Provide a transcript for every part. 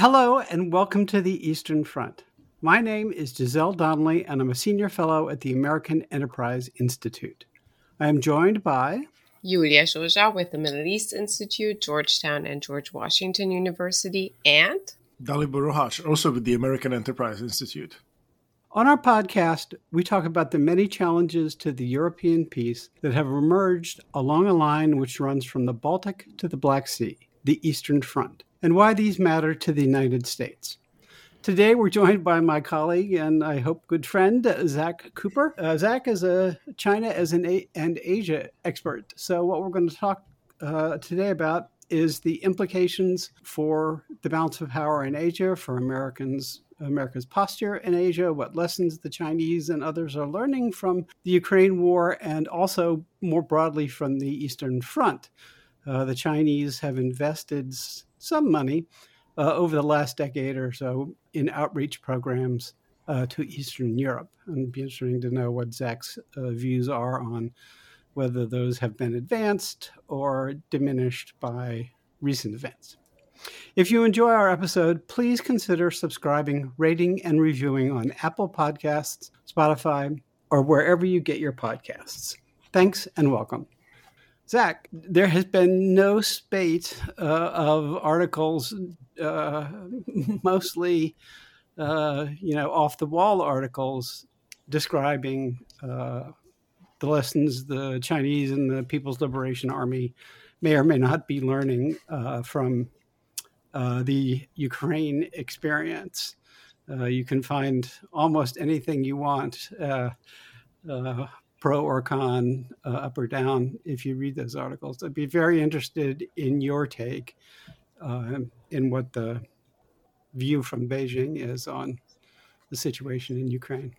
Hello, and welcome to the Eastern Front. My name is Giselle Donnelly, and I'm a senior fellow at the American Enterprise Institute. I am joined by Iulia Joja with the Middle East Institute, Georgetown and George Washington University, and Dalibor Rohac, also with the American Enterprise Institute. On our podcast, we talk about the many challenges to the European peace that have emerged along a line which runs from the Baltic to the Black Sea, the Eastern Front, and why these matter to the United States. Today, we're joined by my colleague and I hope good friend, Zack Cooper. Uh, Zack is a China as an a- and Asia expert. So, what we're going to talk uh, today about is the implications for the balance of power in Asia, for Americans America's posture in Asia, what lessons the Chinese and others are learning from the Ukraine war, and also more broadly from the Eastern Front. Uh, the Chinese have invested some money uh, over the last decade or so in outreach programs uh, to Eastern Europe. And it'd be interesting to know what Zack's uh, views are on whether those have been advanced or diminished by recent events. If you enjoy our episode, please consider subscribing, rating, and reviewing on Apple Podcasts, Spotify, or wherever you get your podcasts. Thanks and welcome. Zack, there has been no spate uh, of articles, uh, mostly, uh, you know, off the wall articles describing uh, the lessons the Chinese and the People's Liberation Army may or may not be learning uh, from uh, the Ukraine experience. You can find almost anything you want, uh pro or con, uh, up or down, if you read those articles. I'd be very interested in your take in what the view from Beijing is on the situation in Ukraine.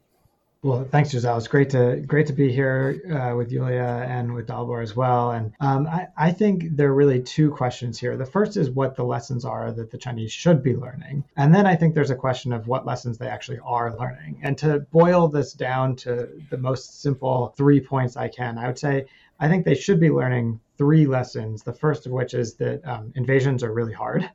Well, thanks, Giselle. It's great to great to be here uh, with Iulia and with Dalibor as well. And um, I, I think there are really two questions here. The first is what the lessons are that the Chinese should be learning, and then I think there's a question of what lessons they actually are learning. And to boil this down to the most simple three points I can, I would say I think they should be learning three lessons. The first of which is that um, invasions are really hard.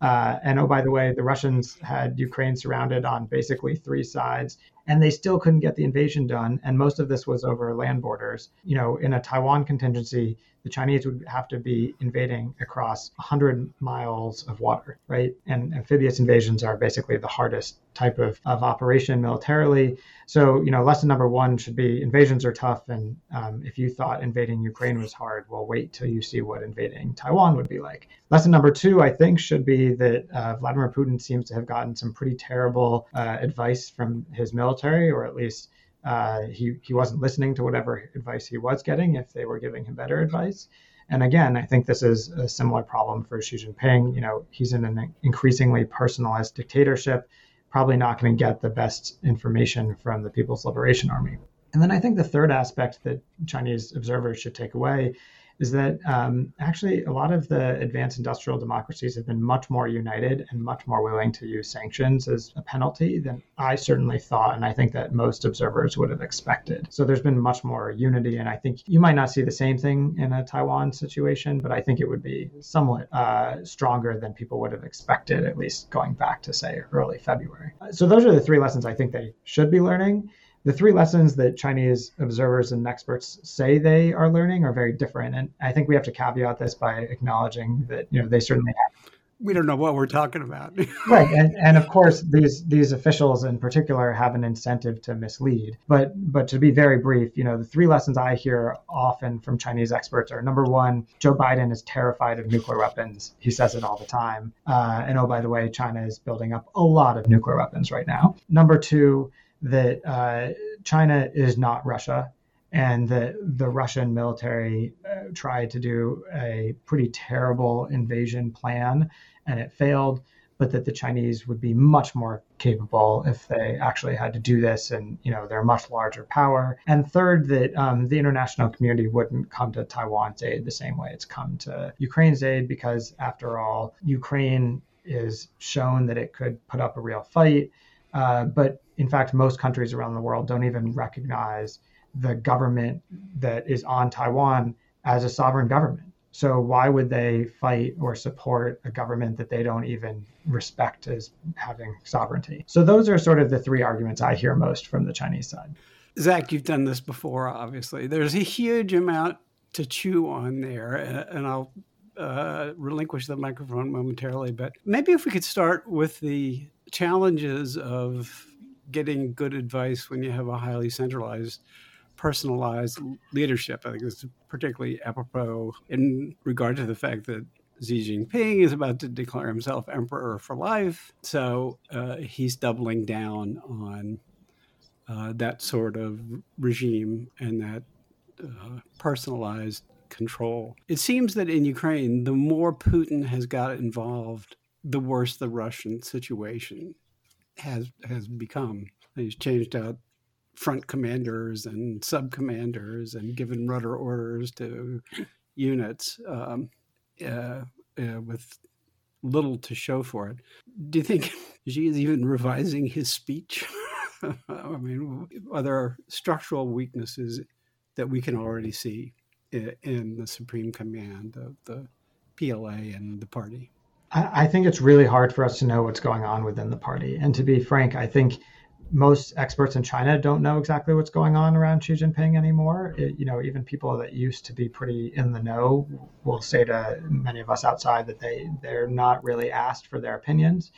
Uh, and oh, by the way, the Russians had Ukraine surrounded on basically three sides and they still couldn't get the invasion done. And most of this was over land borders. You know, in a Taiwan contingency, the Chinese would have to be invading across 100 miles of water, right? And amphibious invasions are basically the hardest type of, of operation militarily. So, you know, lesson number one should be invasions are tough. And um, if you thought invading Ukraine was hard, well, wait till you see what invading Taiwan would be like. Lesson number two, I think, should be that uh, Vladimir Putin seems to have gotten some pretty terrible uh, advice from his military, or at least uh, he, he wasn't listening to whatever advice he was getting if they were giving him better advice. And again, I think this is a similar problem for Xi Jinping. You know, he's in an increasingly personalized dictatorship, probably not going to get the best information from the People's Liberation Army. And then I think the third aspect that Chinese observers should take away is that um, actually a lot of the advanced industrial democracies have been much more united and much more willing to use sanctions as a penalty than I certainly thought, and I think that most observers would have expected. So there's been much more unity, and I think you might not see the same thing in a Taiwan situation, but I think it would be somewhat uh, stronger than people would have expected, at least going back to say early February. So those are the three lessons I think they should be learning the three lessons that Chinese observers and experts say they are learning are very different. And I think we have to caveat this by acknowledging that, you know, they certainly have. We don't know what we're talking about. right. And, and of course, these these officials in particular have an incentive to mislead. But but to be very brief, you know, the three lessons I hear often from Chinese experts are number one, Joe Biden is terrified of nuclear weapons. He says it all the time. Uh, and oh, by the way, China is building up a lot of nuclear weapons right now. Number two, that uh, China is not Russia and that the Russian military uh, tried to do a pretty terrible invasion plan and it failed, but that the Chinese would be much more capable if they actually had to do this and you know they're a much larger power. And third, that um, the international community wouldn't come to Taiwan's aid the same way it's come to Ukraine's aid because after all, Ukraine is shown that it could put up a real fight. Uh, but in fact, most countries around the world don't even recognize the government that is on Taiwan as a sovereign government. So why would they fight or support a government that they don't even respect as having sovereignty? So those are sort of the three arguments I hear most from the Chinese side. Zack, you've done this before, obviously. There's a huge amount to chew on there, and I'll uh, relinquish the microphone momentarily. But maybe if we could start with the challenges of getting good advice when you have a highly centralized personalized leadership. I think is particularly apropos in regard to the fact that Xi Jinping is about to declare himself emperor for life. So uh, he's doubling down on uh, that sort of regime and that uh, personalized control. It seems that in Ukraine, the more Putin has got involved, the worse the Russian situation has has become. He's changed out front commanders and sub commanders and given rudder orders to units um, uh, uh, with little to show for it. Do you think Xi is even revising his speech? I mean, are there structural weaknesses that we can already see in the supreme command of the PLA and the party? I think it's really hard for us to know what's going on within the party. And to be frank, I think most experts in China don't know exactly what's going on around Xi Jinping anymore. It, you know, even people that used to be pretty in the know will say to many of us outside that they they're not really asked for their opinions.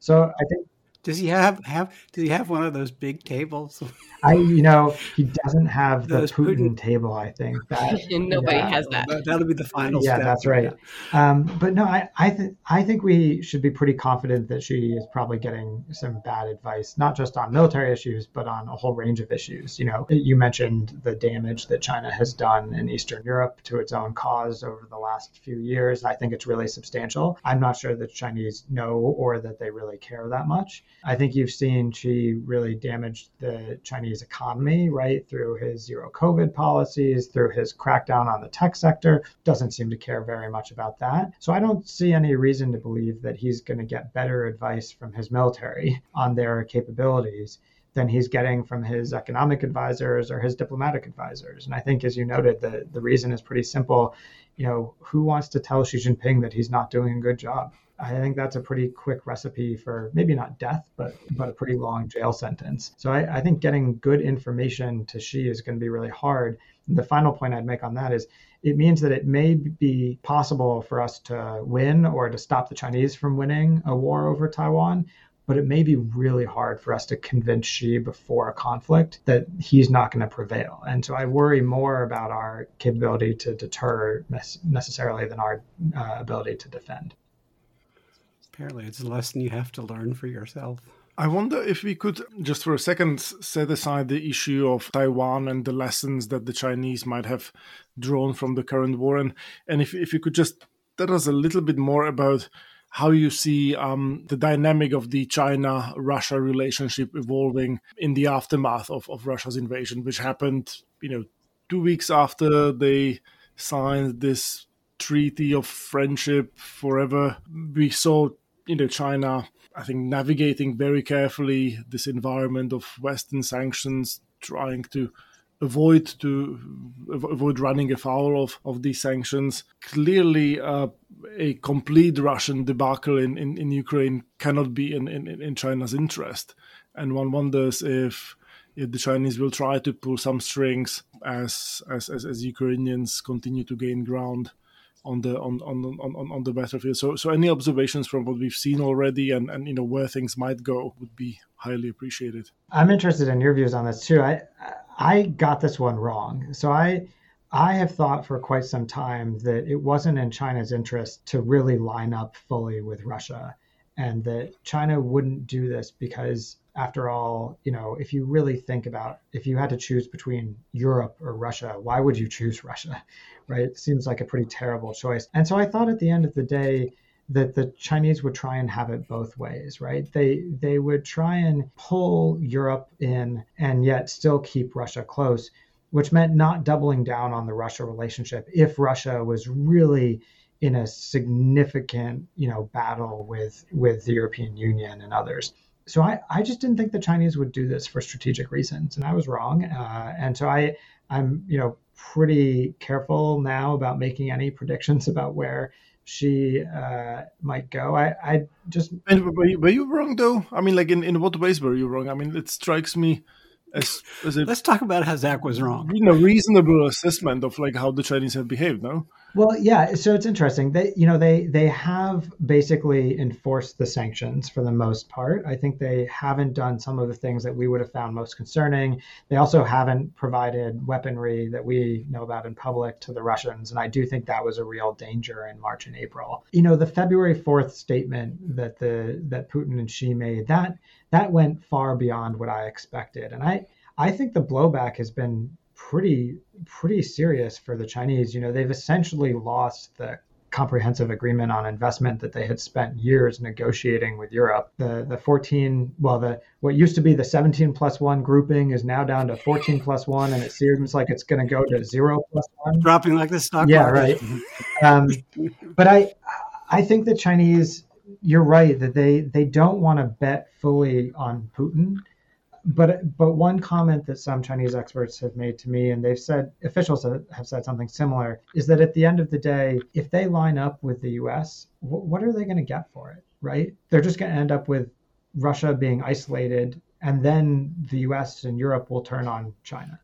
So I think does he have have does he have one of those big tables? I you know he doesn't have the Putin, Putin, table. I think that nobody yeah, has that. that. will be the final. Yeah, step. that's right. Yeah. Um, but no, I I think I think we should be pretty confident that Xi is probably getting some bad advice, not just on military issues, but on a whole range of issues. You know, you mentioned the damage that China has done in Eastern Europe to its own cause over the last few years. I think it's really substantial. I'm not sure that Chinese know or that they really care that much. I think you've seen Xi really damage the Chinese economy, right, through his zero COVID policies, through his crackdown on the tech sector. Doesn't seem to care very much about that. So I don't see any reason to believe that he's going to get better advice from his military on their capabilities than he's getting from his economic advisors or his diplomatic advisors. And I think, as you noted, the, the reason is pretty simple. You know, who wants to tell Xi Jinping that he's not doing a good job? I think that's a pretty quick recipe for maybe not death, but but a pretty long jail sentence. So I, I think getting good information to Xi is going to be really hard. And the final point I'd make on that is it means that it may be possible for us to win or to stop the Chinese from winning a war over Taiwan, but it may be really hard for us to convince Xi before a conflict that he's not going to prevail. And so I worry more about our capability to deter necessarily than our uh, ability to defend. It's a lesson you have to learn for yourself. I wonder if we could just for a second set aside the issue of Taiwan and the lessons that the Chinese might have drawn from the current war, and, and if, if you could just tell us a little bit more about how you see um, the dynamic of the China Russia relationship evolving in the aftermath of, of Russia's invasion, which happened, you know, two weeks after they signed this treaty of friendship forever. We saw you know China I think navigating very carefully this environment of Western sanctions, trying to avoid to avoid running afoul of, of these sanctions. Clearly, uh, a complete Russian debacle in, in, in Ukraine cannot be in, in, in China's interest, and one wonders if if the Chinese will try to pull some strings as as as, as Ukrainians continue to gain ground on the on on on, on the battlefield. So so any observations from what we've seen already and and you know where things might go would be highly appreciated. I'm interested in your views on this too. I I got this one wrong. So I I have thought for quite some time that it wasn't in China's interest to really line up fully with Russia and that China wouldn't do this because after all, you know, if you really think about if you had to choose between Europe or Russia, why would you choose Russia? Right? It seems like a pretty terrible choice. And so I thought at the end of the day that the Chinese would try and have it both ways, right? They they would try and pull Europe in and yet still keep Russia close, which meant not doubling down on the Russia relationship if Russia was really in a significant, you know, battle with with the European Union and others so I, I just didn't think the Chinese would do this for strategic reasons, and I was wrong. Uh, and so I I'm, you know, pretty careful now about making any predictions about where Xi uh, might go. I, I just. And were you, were you wrong though? I mean, like in, in what ways were you wrong? I mean, it strikes me as, as a, let's talk about how Zack was wrong. You know, reasonable assessment of like how the Chinese have behaved. No. Well, yeah. So it's interesting. They, you know, they they have basically enforced the sanctions for the most part. I think they haven't done some of the things that we would have found most concerning. They also haven't provided weaponry that we know about in public to the Russians, and I do think that was a real danger in March and April. You know, the February fourth statement that the that Putin and Xi made that that went far beyond what I expected, and I I think the blowback has been pretty pretty serious for the Chinese. You know, they've essentially lost the comprehensive agreement on investment that they had spent years negotiating with Europe. The the 14 well the what used to be the 17 plus 1 grouping is now down to 14 plus 1 and it seems like it's going to go to 0 plus 1 dropping like the stock Yeah, market. right. um, but I I think the Chinese you're right that they they don't want to bet fully on Putin but but one comment that some Chinese experts have made to me, and they've said officials have said something similar, is that at the end of the day, if they line up with the U.S., what are they going to get for it? Right? They're just going to end up with Russia being isolated, and then the U.S. and Europe will turn on China.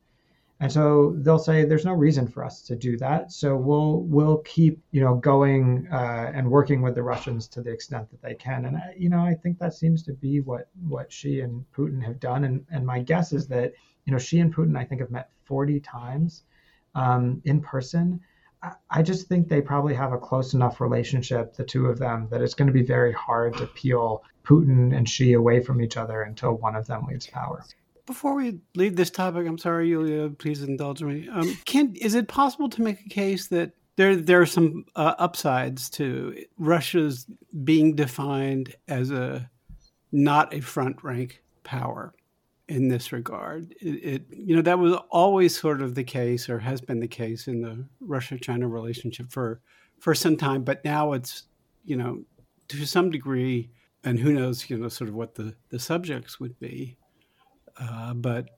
And so they'll say there's no reason for us to do that. So we'll we'll keep you know going uh, and working with the Russians to the extent that they can. And I, you know I think that seems to be what what Xi and Putin have done. And and my guess is that you know Xi and Putin I think have met 40 times um, in person. I, I just think they probably have a close enough relationship, the two of them, that it's going to be very hard to peel Putin and Xi away from each other until one of them leaves power before we leave this topic, I'm sorry, Iulia, please indulge me. Um, can is it possible to make a case that there there are some uh, upsides to Russia's being defined as a not a front rank power in this regard? It, it you know that was always sort of the case, or has been the case in the Russia China relationship for for some time, but now it's you know to some degree, and who knows, you know, sort of what the the subjects would be uh, but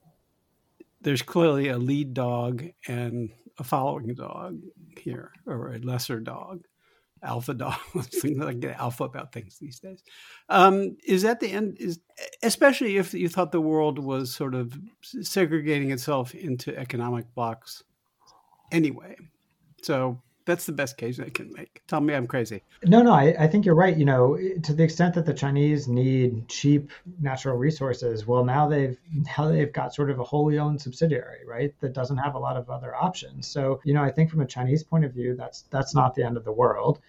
there's clearly a lead dog and a following dog here, or a lesser dog, alpha dog. like get alpha about things these days. Um, is that the end? Is especially if you thought the world was sort of segregating itself into economic blocks anyway. So that's the best case I can make. Tell me I'm crazy. No, no, I, I, think you're right. You know, to the extent that the Chinese need cheap natural resources, well, now they've now they've got sort of a wholly owned subsidiary, right? That doesn't have a lot of other options. So, you know, I think from a Chinese point of view, that's that's not the end of the world.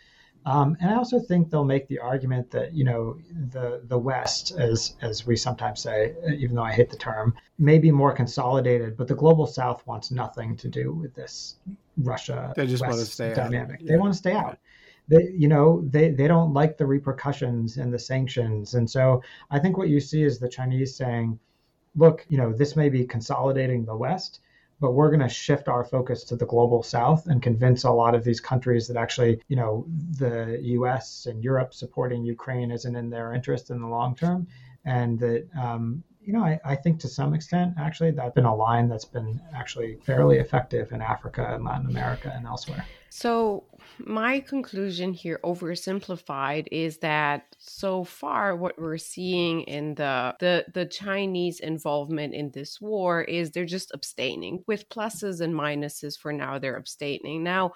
Um, and I also think they'll make the argument that you know the the West, as as we sometimes say, even though I hate the term, may be more consolidated, but the global South wants nothing to do with this Russia they just West want to stay dynamic. Out. They yeah. want to stay out. They, you know, they, they don't like the repercussions and the sanctions. And so I think what you see is the Chinese saying, look, you know, this may be consolidating the West, but we're going to shift our focus to the global south and convince a lot of these countries that actually, you know, the US and Europe supporting Ukraine isn't in their interest in the long term. And that, um, you know, I, I, think to some extent, actually, that's been a line that's been actually fairly effective in Africa and Latin America and elsewhere. So, my conclusion here, oversimplified, is that so far what we're seeing in the, the the Chinese involvement in this war is they're just abstaining with pluses and minuses. For now, they're abstaining. Now,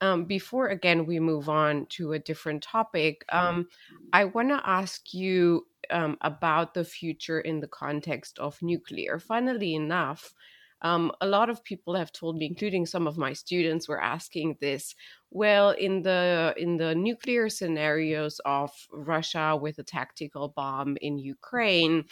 um, before again we move on to a different topic, um, I want to ask you um, about the future in the context of nuclear. Funnily enough, um, a lot of people have told me, including some of my students, were asking this. Well, in the in the nuclear scenarios of Russia with a tactical bomb in Ukraine,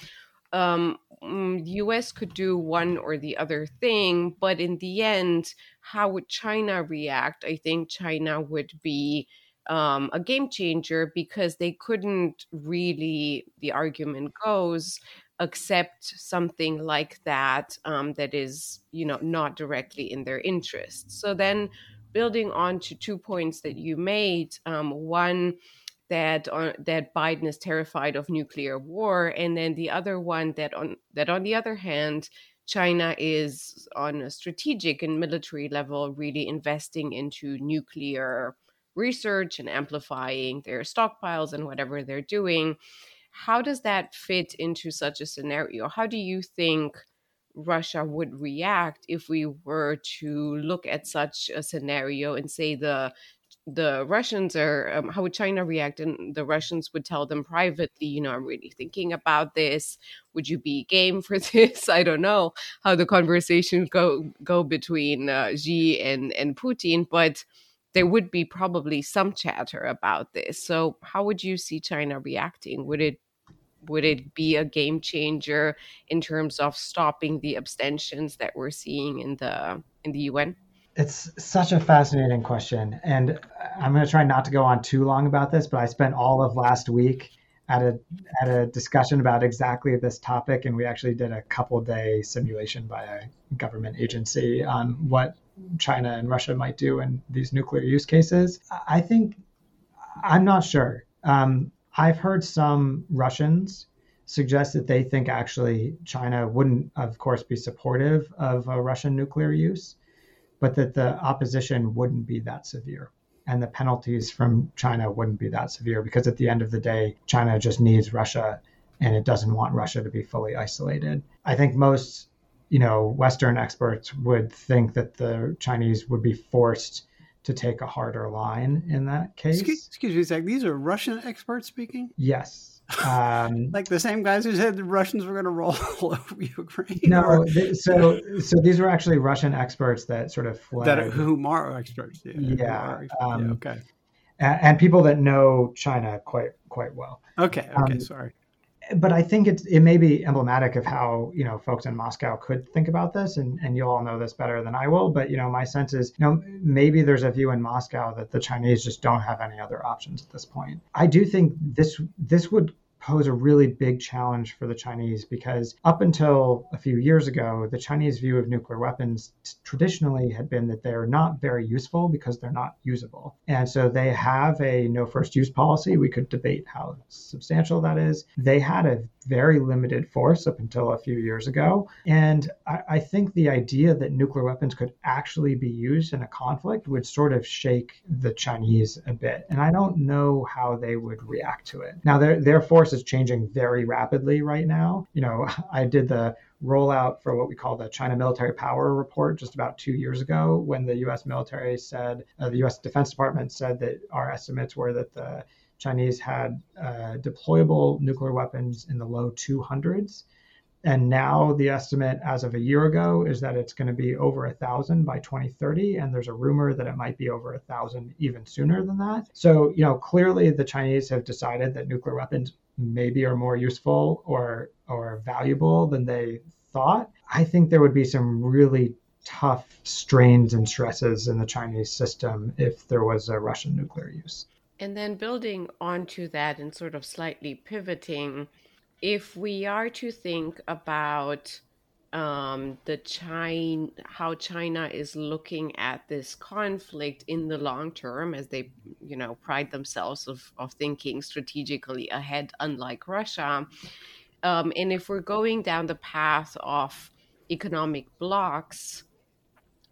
um, mm, the US could do one or the other thing, but in the end, how would China react? I think China would be um, a game changer because they couldn't really, the argument goes, accept something like that um, that is, you know, not directly in their interest. So then, building on to two points that you made, um, one that uh, that Biden is terrified of nuclear war, and then the other one that on that on the other hand China is on a strategic and military level really investing into nuclear research and amplifying their stockpiles and whatever they're doing. How does that fit into such a scenario? How do you think Russia would react if we were to look at such a scenario and say the the Russians are um, how would China react? And the Russians would tell them privately, you know, I'm really thinking about this. Would you be game for this? I don't know how the conversation go go between uh, Xi and and Putin, but there would be probably some chatter about this. So how would you see China reacting? Would it would it be a game changer in terms of stopping the abstentions that we're seeing in the in the UN? It's such a fascinating question, and I'm going to try not to go on too long about this. But I spent all of last week at a at a discussion about exactly this topic, and we actually did a couple day simulation by a government agency on what China and Russia might do in these nuclear use cases. I think I'm not sure. Um, I've heard some Russians suggest that they think actually China wouldn't, of course, be supportive of a Russian nuclear use, but that the opposition wouldn't be that severe. And the penalties from China wouldn't be that severe because at the end of the day, China just needs Russia and it doesn't want Russia to be fully isolated. I think most you know, Western experts would think that the Chinese would be forced to take a harder line in that case. Excuse, excuse me a sec. These are Russian experts speaking? Yes. Um, like the same guys who said the Russians were going to roll over Ukraine. No, they, so so these were actually Russian experts that sort of fled. That who are experts? Yeah. Yeah, um, yeah okay. And, and, people that know China quite quite well. Okay. Okay. Um, sorry but I think it's it may be emblematic of how you know folks in Moscow could think about this, and and you all know this better than I will. But you know, my sense is you know maybe there's a view in Moscow that the Chinese just don't have any other options at this point. I do think this this would pose a really big challenge for the Chinese because up until a few years ago, the Chinese view of nuclear weapons traditionally had been that they're not very useful because they're not usable. And so they have a no first use policy. We could debate how substantial that is. They had a very limited force up until a few years ago. And I, I, think the idea that nuclear weapons could actually be used in a conflict would sort of shake the Chinese a bit. And I don't know how they would react to it. Now, their, their force is changing very rapidly right now. You know, I did the rollout for what we call the China Military Power Report just about two years ago when the US military said, uh, the US Defense Department said that our estimates were that the Chinese had uh, deployable nuclear weapons in the low 200s. And now the estimate as of a year ago is that it's going to be over a thousand by 2030. And there's a rumor that it might be over a thousand even sooner than that. So, you know, clearly the Chinese have decided that nuclear weapons maybe are more useful or or valuable than they thought. I think there would be some really tough strains and stresses in the Chinese system if there was a Russian nuclear use. And then building onto that and sort of slightly pivoting, if we are to think about um, the China, how China is looking at this conflict in the long term, as they, you know, pride themselves of, of thinking strategically ahead, unlike Russia. Um, and if we're going down the path of economic blocks,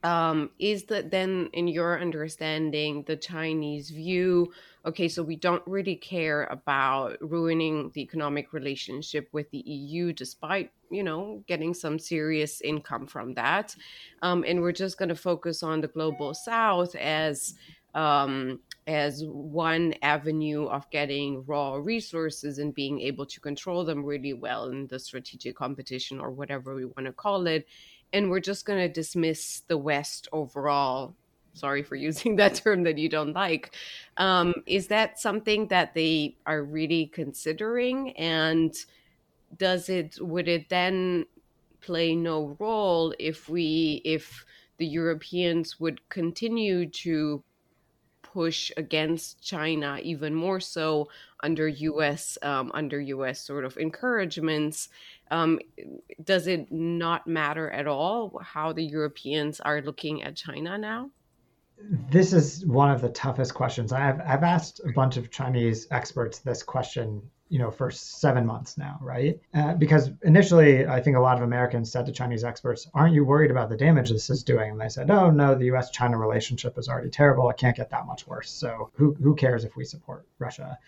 um, is that then, in your understanding, the Chinese view okay, so we don't really care about ruining the economic relationship with the EU, despite, you know, getting some serious income from that. Um, and we're just going to focus on the global south as. Um, as one avenue of getting raw resources and being able to control them really well in the strategic competition or whatever we want to call it. And we're just going to dismiss the West overall sorry for using that term that you don't like. Um, is that something that they are really considering? And does it would it then play no role if we if the Europeans would continue to push against China even more so under U.S. Um, under U.S. sort of encouragements. Um, does it not matter at all how the Europeans are looking at China now? this is one of the toughest questions. I've I've asked a bunch of Chinese experts this question you know, for seven months now, right? Uh, because initially, I think a lot of Americans said to Chinese experts, "Aren't you worried about the damage this is doing?" And they said, "Oh no, the U.S.-China relationship is already terrible. It can't get that much worse. So who who cares if we support Russia?"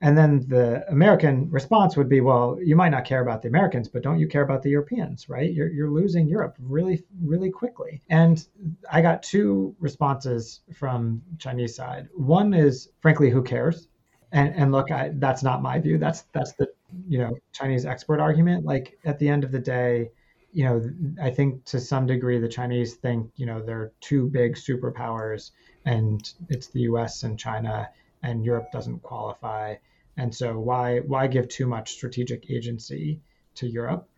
And then the American response would be, well, you might not care about the Americans, but don't you care about the Europeans, right? You're, you're losing Europe really, really quickly. And I got two responses from Chinese side. One is, frankly, who cares? And, and look, I, that's not my view. That's that's the you know Chinese export argument. Like at the end of the day, you know, I think to some degree the Chinese think you know they're two big superpowers, and it's the U.S. and China, and Europe doesn't qualify. And so why why give too much strategic agency to Europe?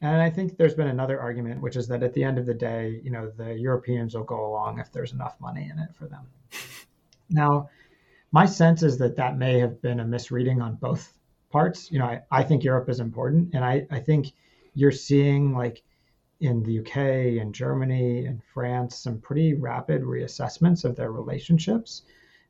And I think there's been another argument, which is that at the end of the day, you know, the Europeans will go along if there's enough money in it for them. Now, my sense is that that may have been a misreading on both parts. You know, I, I think Europe is important, and I, I think you're seeing like in the UK and Germany and France some pretty rapid reassessments of their relationships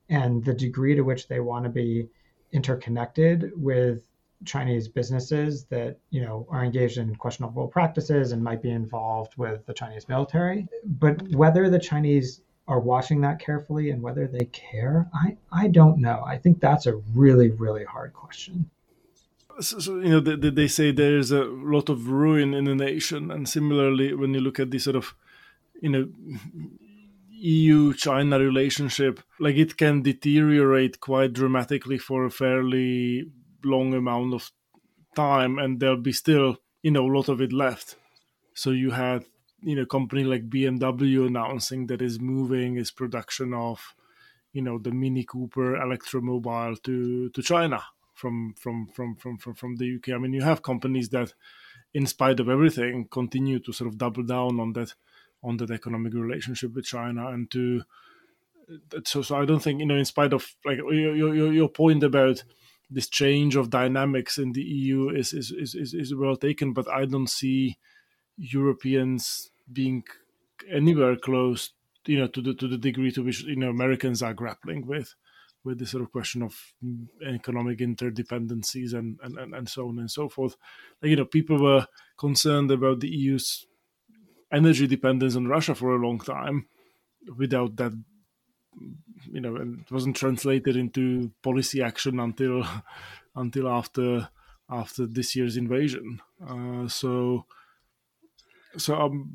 and the degree to which they want to be interconnected with Chinese businesses that you know are engaged in questionable practices and might be involved with the Chinese military. But whether the Chinese are watching that carefully and whether they care, I, I don't know. I think that's a really, really hard question. So, so you know, they, they say there's a lot of ruin in the nation, and similarly, when you look at the sort of, you know, EU China relationship, like it can deteriorate quite dramatically for a fairly long amount of time, and there'll be still, you know, a lot of it left. So you had, you know, a company like BMW announcing that is moving its production of, you know, the Mini Cooper electromobile to to China from from from from from, from the UK. I mean, you have companies that, in spite of everything, continue to sort of double down on that on that economic relationship with China and to uh, so so I don't think you know in spite of like your your, your point about this change of dynamics in the EU is is, is is well taken but I don't see Europeans being anywhere close you know to the to the degree to which you know Americans are grappling with with this sort of question of mm, economic interdependencies and, and, and, and so on and so forth. Like, you know, people were concerned about the EU's energy dependence on Russia for a long time without that you know and it wasn't translated into policy action until until after after this year's invasion. Uh, so so um,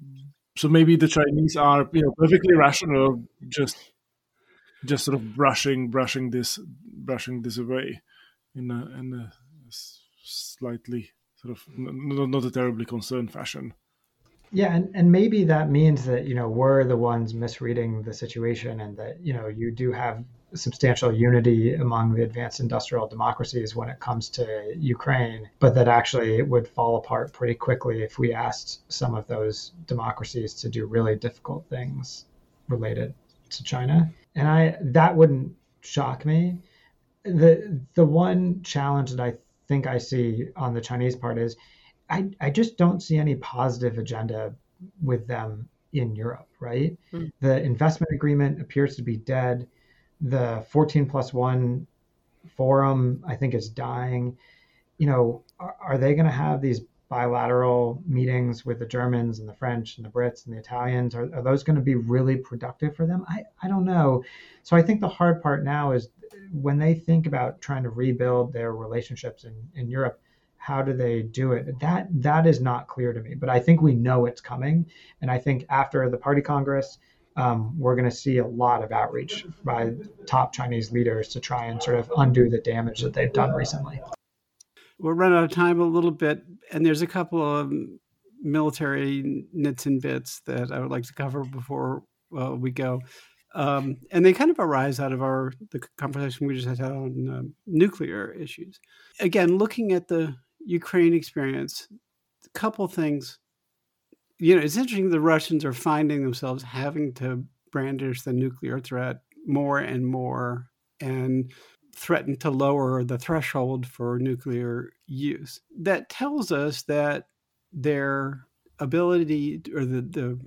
so maybe the chinese are you know perfectly rational just just sort of brushing brushing this brushing this away in a in a slightly sort of not, not a terribly concerned fashion yeah, and, and maybe that means that, you know, we're the ones misreading the situation and that, you know, you do have substantial unity among the advanced industrial democracies when it comes to Ukraine, but that actually it would fall apart pretty quickly if we asked some of those democracies to do really difficult things related to China. And I that wouldn't shock me. The the one challenge that I think I see on the Chinese part is I, I just don't see any positive agenda with them in Europe, right? Mm. The investment agreement appears to be dead. The 14 plus one forum, I think, is dying. You know, are, are they going to have these bilateral meetings with the Germans and the French and the Brits and the Italians? Are, are those going to be really productive for them? I, I don't know. So I think the hard part now is when they think about trying to rebuild their relationships in, in Europe, how do they do it? That that is not clear to me but i think we know it's coming. And i think after the party congress um, we're going to see a lot of outreach by top chinese leaders to try and sort of undo the damage that they've done recently. We'll run out of time a little bit and there's a couple of military nits and bits that i would like to cover before uh, we go. Um, and they kind of arise out of our the conversation we just had on uh, nuclear issues. Again, looking at the Ukraine experience, a couple things. You know, it's interesting the Russians are finding themselves having to brandish the nuclear threat more and more and threaten to lower the threshold for nuclear use. That tells us that their ability or the, the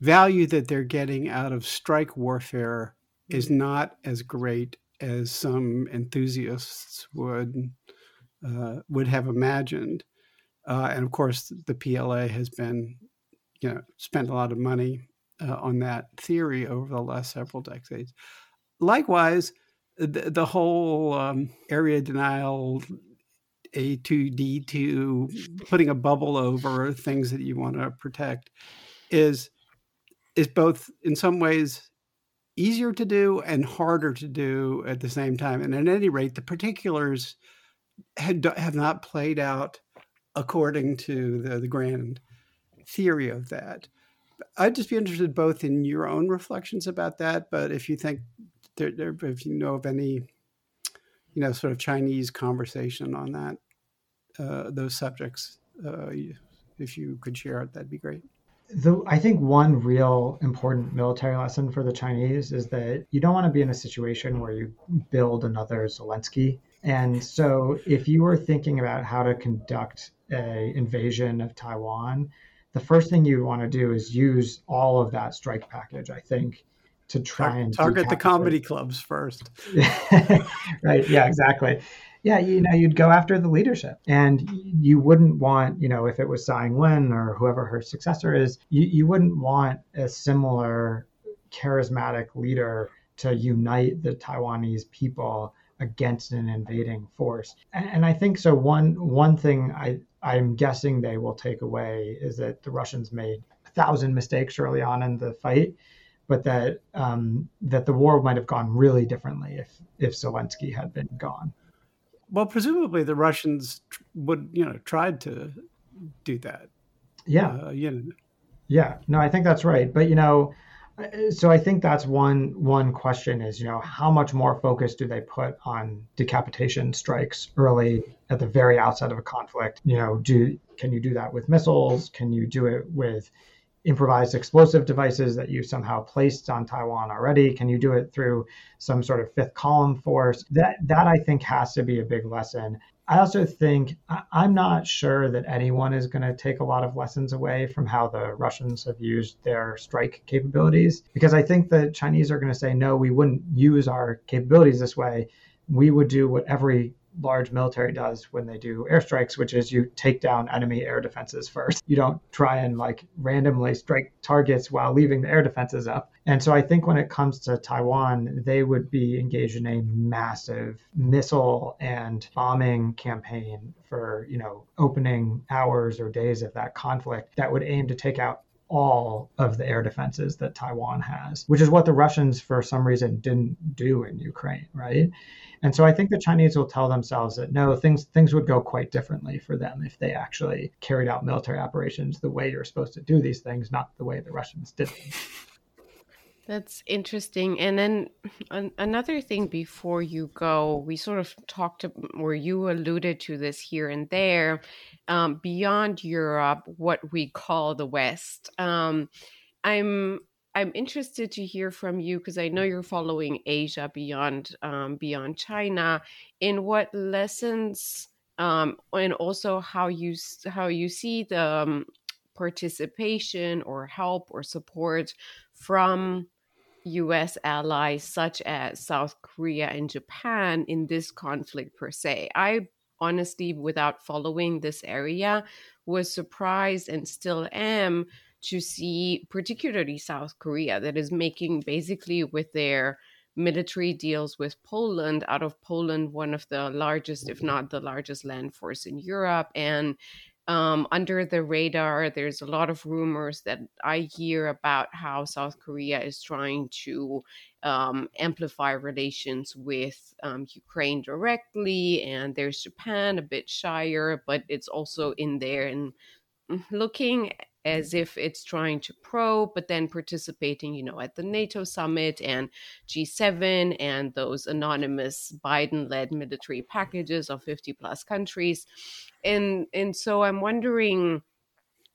value that they're getting out of strike warfare is not as great as some enthusiasts would uh, would have imagined. Uh, and of course, the PLA has been, you know, spent a lot of money uh, on that theory over the last several decades. Likewise, the, the whole um, area denial, A2D2, putting a bubble over things that you want to protect, is is both in some ways easier to do and harder to do at the same time. And at any rate, the particulars had, have not played out according to the, the grand theory of that. I'd just be interested both in your own reflections about that, but if you think there, there if you know of any, you know, sort of Chinese conversation on that, uh, those subjects, uh, if you could share it, that'd be great. The, I think one real important military lesson for the Chinese is that you don't want to be in a situation where you build another Zelensky. And so, if you were thinking about how to conduct a invasion of Taiwan, the first thing you want to do is use all of that strike package. I think to try and target the comedy clubs first. right. Yeah. Exactly yeah, you know, you'd go after the leadership, and you wouldn't want, you know, if it was Tsai Ing-wen or whoever her successor is, you, you wouldn't want a similar charismatic leader to unite the Taiwanese people against an invading force. And, and I think so. One one thing I I'm guessing they will take away is that the Russians made a thousand mistakes early on in the fight, but that um, that the war might have gone really differently if if Zelensky had been gone. Well, presumably the Russians would, you know, tried to do that. Yeah. Uh, you know. Yeah. No, I think that's right. But you know, so I think that's one one question is, you know, how much more focus do they put on decapitation strikes early at the very outset of a conflict? You know, do can you do that with missiles? Can you do it with improvised explosive devices that you somehow placed on Taiwan already? Can you do it through some sort of fifth column force? That that I think has to be a big lesson. I also think I'm not sure that anyone is going to take a lot of lessons away from how the Russians have used their strike capabilities because I think the Chinese are going to say no, we wouldn't use our capabilities this way. We would do what every large military does when they do airstrikes, which is you take down enemy air defenses first. You don't try and like randomly strike targets while leaving the air defenses up. And so I think when it comes to Taiwan, they would be engaged in a massive missile and bombing campaign for, you know, opening hours or days of that conflict that would aim to take out all of the air defenses that Taiwan has, which is what the Russians, for some reason, didn't do in Ukraine, right? And so I think the Chinese will tell themselves that no, things things would go quite differently for them if they actually carried out military operations the way you're supposed to do these things, not the way the Russians did. That's interesting. And then an- another thing before you go, we sort of talked, or you alluded to this here and there. Um, beyond Europe, what we call the West. Um, I'm I'm interested to hear from you because I know you're following Asia beyond um, beyond China. In what lessons um, and also how you how you see the um, participation or help or support from U.S. allies such as South Korea and Japan in this conflict per se. I honestly, without following this area, was surprised and still am to see, particularly South Korea, that is making basically with their military deals with Poland, out of Poland, one of the largest, if not the largest land force in Europe. And um, under the radar, there's a lot of rumors that I hear about how South Korea is trying to um, amplify relations with um, Ukraine directly. And there's Japan a bit shyer, but it's also in there and mm, looking as if it's trying to probe, but then participating, you know, at the NATO summit and G7 and those anonymous Biden led military packages of 50 plus countries. And, and so I'm wondering,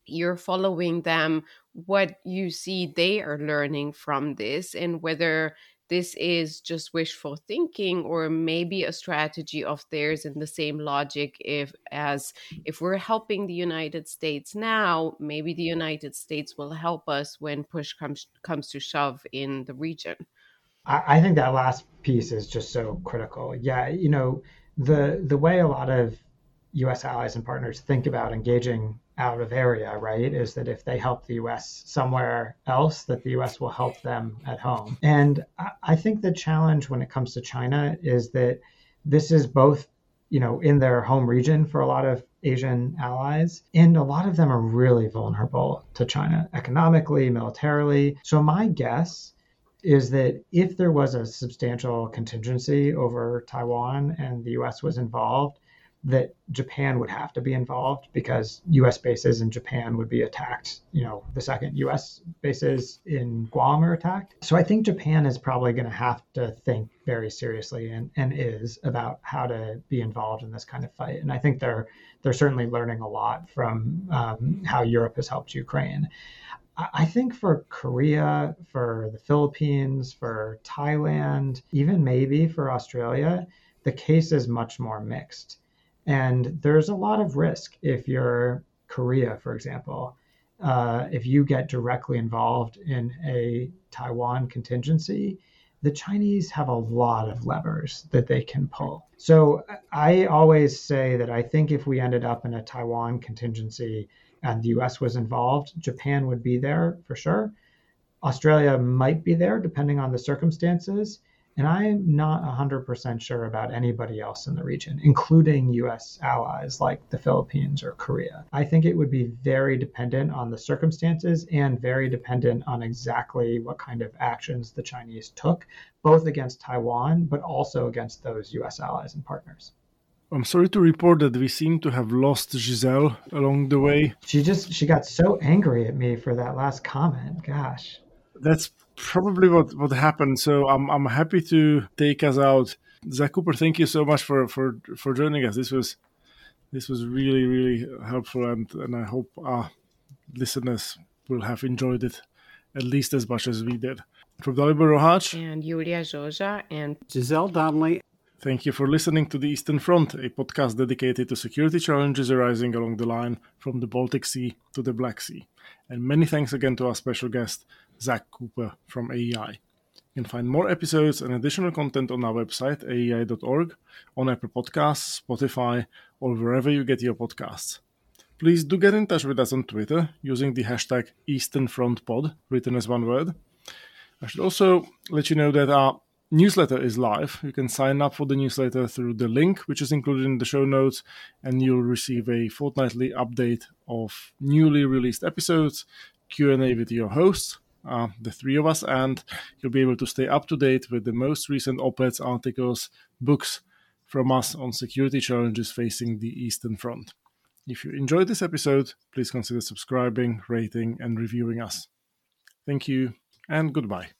you're following them, what you see they are learning from this, and whether this is just wishful thinking or maybe a strategy of theirs in the same logic if as if we're helping the united states now maybe the united states will help us when push comes comes to shove in the region. I, I think that last piece is just so critical. Yeah you know the the way a lot of US allies and partners think about engaging out of area, right, is that if they help the US somewhere else, that the US will help them at home. And I think the challenge when it comes to China is that this is both, you know, in their home region for a lot of Asian allies, and a lot of them are really vulnerable to China economically, militarily. So my guess is that if there was a substantial contingency over Taiwan and the US was involved, that Japan would have to be involved because U.S. bases in Japan would be attacked. You know, the second U.S. bases in Guam are attacked. So I think Japan is probably going to have to think very seriously and, and is about how to be involved in this kind of fight. And I think they're they're certainly learning a lot from um, how Europe has helped Ukraine. I think for Korea, for the Philippines, for Thailand, even maybe for Australia, the case is much more mixed and there's a lot of risk if you're Korea, for example. Uh, if you get directly involved in a Taiwan contingency, the Chinese have a lot of levers that they can pull. So I always say that I think if we ended up in a Taiwan contingency and the US was involved, Japan would be there for sure. Australia might be there depending on the circumstances. And I'm not 100% sure about anybody else in the region, including US allies like the Philippines or Korea. I think it would be very dependent on the circumstances and very dependent on exactly what kind of actions the Chinese took, both against Taiwan, but also against those US allies and partners. I'm sorry to report that we seem to have lost Giselle along the way. She just she got so angry at me for that last comment. Gosh. That's probably what what happened. So I'm I'm happy to take us out. Zack Cooper, thank you so much for for for joining us. This was this was really really helpful, and and I hope our listeners will have enjoyed it at least as much as we did. From Dalibor Rohac and Iulia Joja and Giselle Donnelly. Thank you for listening to the Eastern Front, a podcast dedicated to security challenges arising along the line from the Baltic Sea to the Black Sea. And many thanks again to our special guest, Zack Cooper from AEI. You can find more episodes and additional content on our website, aei.org, on Apple Podcasts, Spotify, or wherever you get your podcasts. Please do get in touch with us on Twitter using the hashtag EasternFrontPod, written as one word. I should also let you know that our newsletter is live. You can sign up for the newsletter through the link, which is included in the show notes, and you'll receive a fortnightly update of newly released episodes, Q&A with your hosts, uh, the three of us, and you'll be able to stay up to date with the most recent op eds, articles, books from us on security challenges facing the Eastern Front. If you enjoyed this episode, please consider subscribing, rating, and reviewing us. Thank you, and goodbye.